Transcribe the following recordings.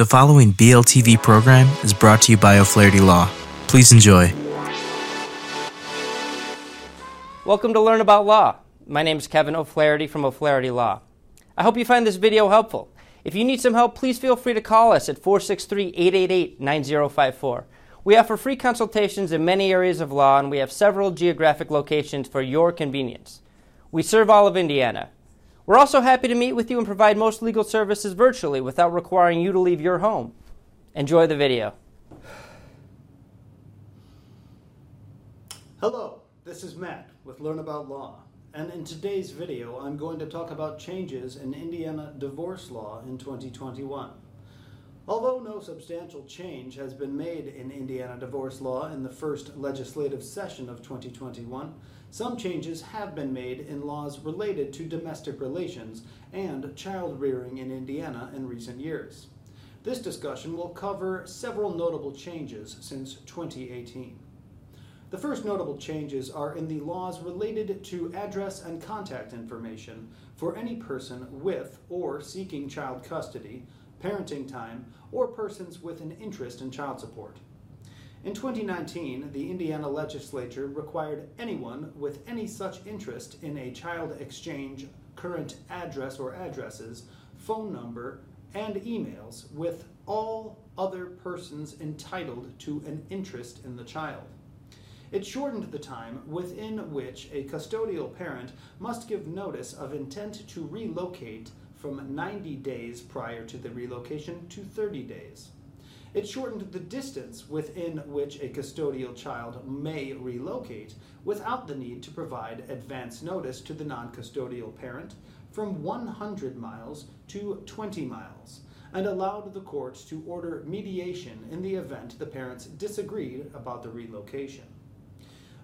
The following BLTV program is brought to you by O'Flaherty Law. Please enjoy. Welcome to Learn About Law. My name is Kevin O'Flaherty from O'Flaherty Law. I hope you find this video helpful. If you need some help, please feel free to call us at 463 888 9054. We offer free consultations in many areas of law, and we have several geographic locations for your convenience. We serve all of Indiana. We're also happy to meet with you and provide most legal services virtually without requiring you to leave your home. Enjoy the video. Hello, this is Matt with Learn About Law, and in today's video I'm going to talk about changes in Indiana divorce law in 2021. Although no substantial change has been made in Indiana divorce law in the first legislative session of 2021, some changes have been made in laws related to domestic relations and child rearing in Indiana in recent years. This discussion will cover several notable changes since 2018. The first notable changes are in the laws related to address and contact information for any person with or seeking child custody, parenting time, or persons with an interest in child support. In 2019, the Indiana legislature required anyone with any such interest in a child exchange current address or addresses, phone number, and emails with all other persons entitled to an interest in the child. It shortened the time within which a custodial parent must give notice of intent to relocate from 90 days prior to the relocation to 30 days. It shortened the distance within which a custodial child may relocate without the need to provide advance notice to the non custodial parent from 100 miles to 20 miles and allowed the court to order mediation in the event the parents disagreed about the relocation.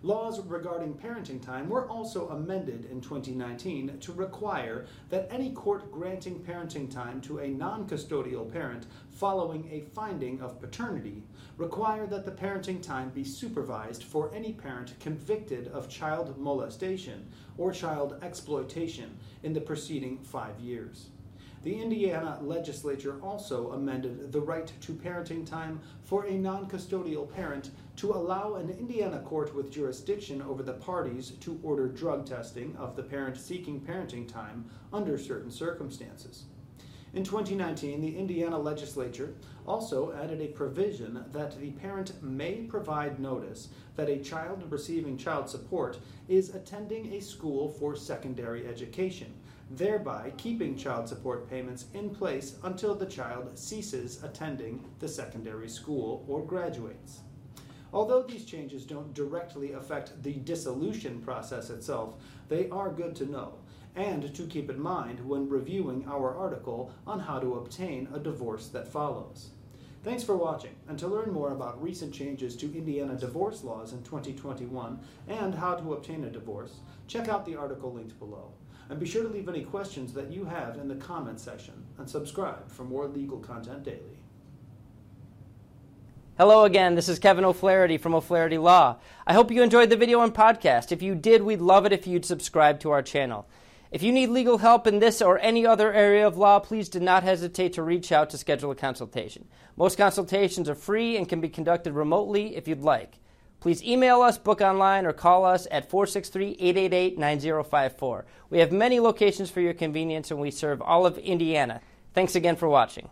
Laws regarding parenting time were also amended in 2019 to require that any court granting parenting time to a non custodial parent following a finding of paternity require that the parenting time be supervised for any parent convicted of child molestation or child exploitation in the preceding five years. The Indiana legislature also amended the right to parenting time for a non custodial parent to allow an Indiana court with jurisdiction over the parties to order drug testing of the parent seeking parenting time under certain circumstances. In 2019, the Indiana legislature also added a provision that the parent may provide notice that a child receiving child support is attending a school for secondary education thereby keeping child support payments in place until the child ceases attending the secondary school or graduates. Although these changes don't directly affect the dissolution process itself, they are good to know and to keep in mind when reviewing our article on how to obtain a divorce that follows. Thanks for watching, and to learn more about recent changes to Indiana divorce laws in 2021 and how to obtain a divorce, check out the article linked below. And be sure to leave any questions that you have in the comment section and subscribe for more legal content daily. Hello again, this is Kevin O'Flaherty from O'Flaherty Law. I hope you enjoyed the video and podcast. If you did, we'd love it if you'd subscribe to our channel. If you need legal help in this or any other area of law, please do not hesitate to reach out to schedule a consultation. Most consultations are free and can be conducted remotely if you'd like. Please email us, book online, or call us at 463 888 9054. We have many locations for your convenience and we serve all of Indiana. Thanks again for watching.